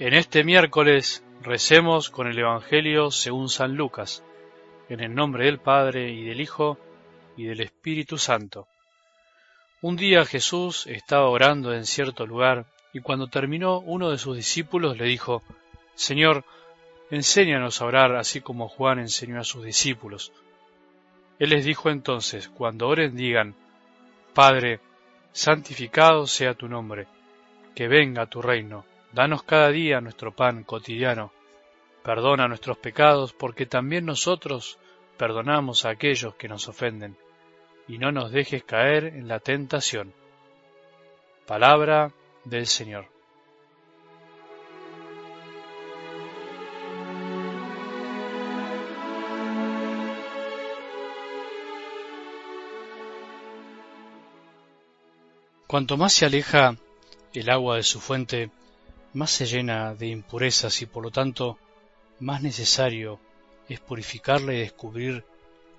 En este miércoles recemos con el Evangelio según San Lucas, en el nombre del Padre y del Hijo y del Espíritu Santo. Un día Jesús estaba orando en cierto lugar y cuando terminó uno de sus discípulos le dijo, Señor, enséñanos a orar así como Juan enseñó a sus discípulos. Él les dijo entonces, cuando oren digan, Padre, santificado sea tu nombre, que venga tu reino Danos cada día nuestro pan cotidiano. Perdona nuestros pecados, porque también nosotros perdonamos a aquellos que nos ofenden. Y no nos dejes caer en la tentación. Palabra del Señor. Cuanto más se aleja el agua de su fuente, más se llena de impurezas y por lo tanto más necesario es purificarla y descubrir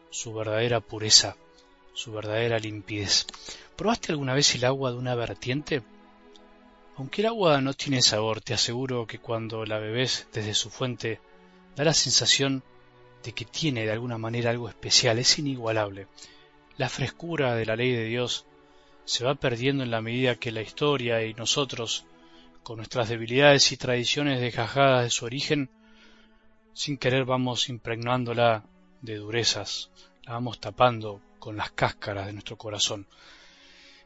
su verdadera pureza, su verdadera limpidez. ¿Probaste alguna vez el agua de una vertiente? Aunque el agua no tiene sabor, te aseguro que cuando la bebes desde su fuente da la sensación de que tiene de alguna manera algo especial, es inigualable. La frescura de la ley de Dios se va perdiendo en la medida que la historia y nosotros con nuestras debilidades y tradiciones desgajadas de su origen, sin querer vamos impregnándola de durezas, la vamos tapando con las cáscaras de nuestro corazón.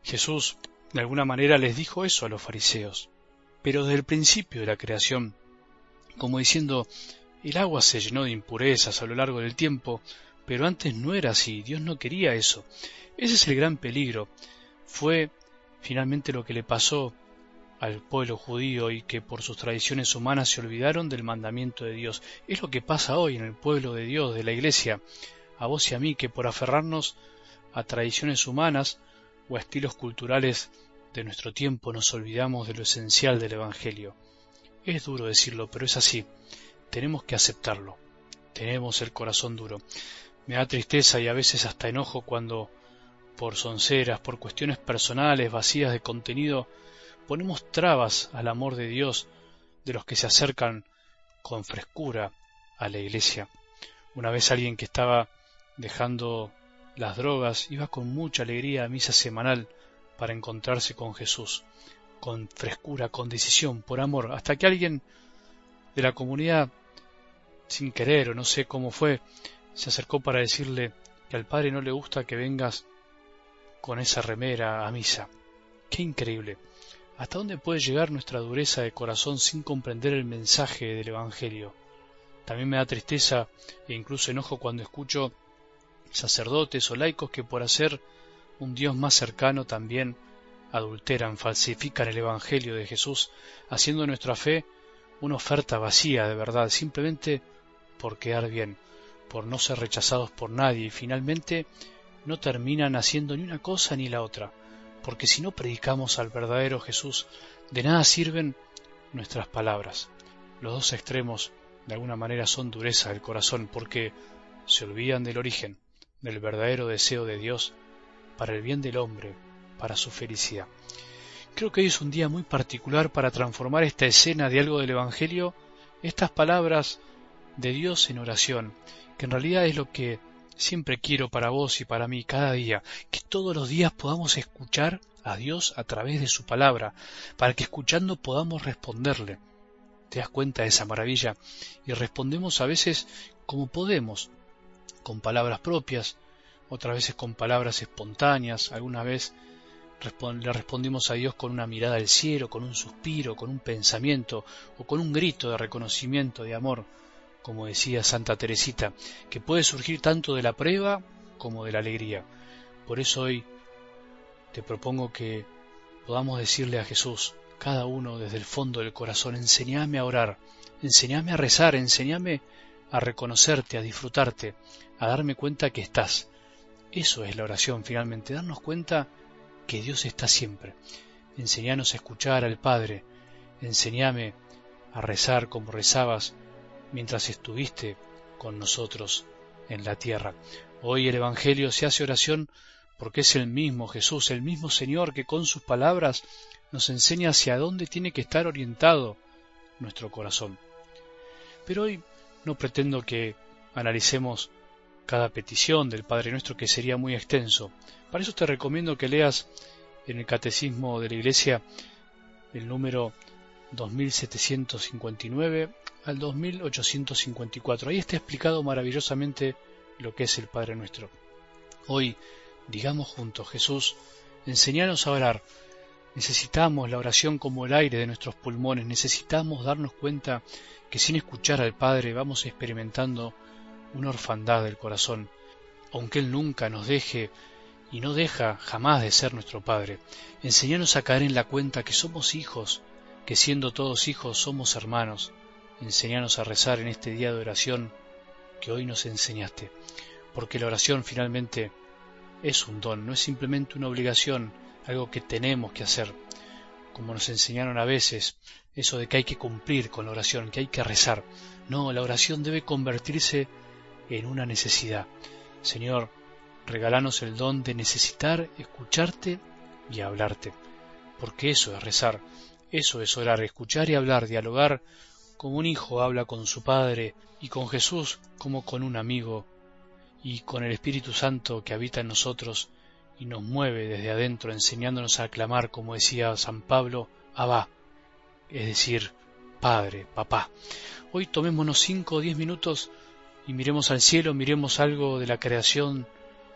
Jesús, de alguna manera, les dijo eso a los fariseos, pero desde el principio de la creación, como diciendo, el agua se llenó de impurezas a lo largo del tiempo, pero antes no era así, Dios no quería eso. Ese es el gran peligro. Fue finalmente lo que le pasó al pueblo judío y que por sus tradiciones humanas se olvidaron del mandamiento de Dios. Es lo que pasa hoy en el pueblo de Dios, de la Iglesia, a vos y a mí, que por aferrarnos a tradiciones humanas o a estilos culturales de nuestro tiempo nos olvidamos de lo esencial del Evangelio. Es duro decirlo, pero es así. Tenemos que aceptarlo. Tenemos el corazón duro. Me da tristeza y a veces hasta enojo cuando, por sonceras, por cuestiones personales vacías de contenido, ponemos trabas al amor de Dios de los que se acercan con frescura a la iglesia. Una vez alguien que estaba dejando las drogas iba con mucha alegría a misa semanal para encontrarse con Jesús, con frescura, con decisión, por amor, hasta que alguien de la comunidad, sin querer o no sé cómo fue, se acercó para decirle que al Padre no le gusta que vengas con esa remera a misa. Qué increíble. ¿Hasta dónde puede llegar nuestra dureza de corazón sin comprender el mensaje del Evangelio? También me da tristeza e incluso enojo cuando escucho sacerdotes o laicos que por hacer un Dios más cercano también adulteran, falsifican el Evangelio de Jesús, haciendo nuestra fe una oferta vacía de verdad, simplemente por quedar bien, por no ser rechazados por nadie y finalmente no terminan haciendo ni una cosa ni la otra porque si no predicamos al verdadero Jesús, de nada sirven nuestras palabras. Los dos extremos de alguna manera son dureza del corazón porque se olvidan del origen, del verdadero deseo de Dios para el bien del hombre, para su felicidad. Creo que hoy es un día muy particular para transformar esta escena de algo del Evangelio, estas palabras de Dios en oración, que en realidad es lo que siempre quiero para vos y para mí cada día, que todos los días podamos escuchar a Dios a través de su palabra, para que escuchando podamos responderle. ¿Te das cuenta de esa maravilla? Y respondemos a veces como podemos, con palabras propias, otras veces con palabras espontáneas, alguna vez le respondimos a Dios con una mirada al cielo, con un suspiro, con un pensamiento o con un grito de reconocimiento, de amor como decía Santa Teresita, que puede surgir tanto de la prueba como de la alegría. Por eso hoy te propongo que podamos decirle a Jesús, cada uno desde el fondo del corazón, enséñame a orar, enséñame a rezar, enséñame a reconocerte, a disfrutarte, a darme cuenta que estás. Eso es la oración finalmente, darnos cuenta que Dios está siempre. Enseñanos a escuchar al Padre, enséñame a rezar como rezabas mientras estuviste con nosotros en la tierra. Hoy el Evangelio se hace oración porque es el mismo Jesús, el mismo Señor que con sus palabras nos enseña hacia dónde tiene que estar orientado nuestro corazón. Pero hoy no pretendo que analicemos cada petición del Padre Nuestro que sería muy extenso. Para eso te recomiendo que leas en el Catecismo de la Iglesia el número 2759 al 2854. Ahí está explicado maravillosamente lo que es el Padre Nuestro. Hoy, digamos juntos, Jesús, enseñanos a orar. Necesitamos la oración como el aire de nuestros pulmones, necesitamos darnos cuenta que sin escuchar al Padre vamos experimentando una orfandad del corazón, aunque Él nunca nos deje y no deja jamás de ser nuestro Padre. Enseñanos a caer en la cuenta que somos hijos, que siendo todos hijos somos hermanos. Enseñanos a rezar en este día de oración que hoy nos enseñaste, porque la oración finalmente es un don, no es simplemente una obligación, algo que tenemos que hacer, como nos enseñaron a veces, eso de que hay que cumplir con la oración, que hay que rezar. No, la oración debe convertirse en una necesidad. Señor, regalanos el don de necesitar escucharte y hablarte, porque eso es rezar, eso es orar, escuchar y hablar, dialogar como un hijo habla con su padre y con Jesús como con un amigo y con el Espíritu Santo que habita en nosotros y nos mueve desde adentro enseñándonos a clamar como decía San Pablo, Abba, es decir, Padre, Papá. Hoy tomémonos cinco o diez minutos y miremos al cielo, miremos algo de la creación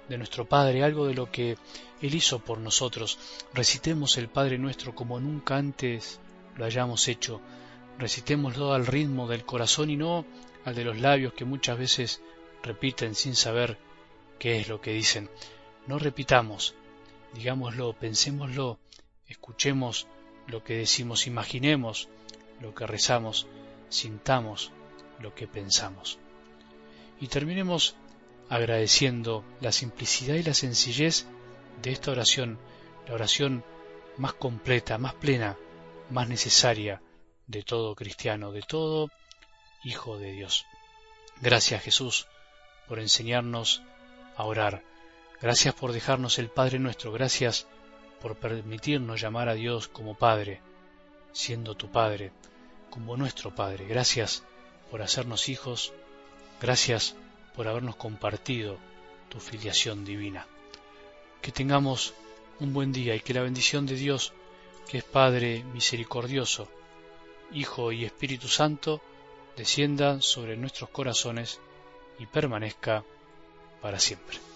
de nuestro Padre, algo de lo que Él hizo por nosotros. Recitemos el Padre nuestro como nunca antes lo hayamos hecho. Recitémoslo al ritmo del corazón y no al de los labios que muchas veces repiten sin saber qué es lo que dicen. No repitamos, digámoslo, pensémoslo, escuchemos lo que decimos, imaginemos lo que rezamos, sintamos lo que pensamos y terminemos agradeciendo la simplicidad y la sencillez de esta oración, la oración más completa, más plena, más necesaria de todo cristiano, de todo hijo de Dios. Gracias Jesús por enseñarnos a orar. Gracias por dejarnos el Padre nuestro. Gracias por permitirnos llamar a Dios como Padre, siendo tu Padre, como nuestro Padre. Gracias por hacernos hijos Gracias por habernos compartido tu filiación divina. Que tengamos un buen día y que la bendición de Dios, que es Padre misericordioso, Hijo y Espíritu Santo, descienda sobre nuestros corazones y permanezca para siempre.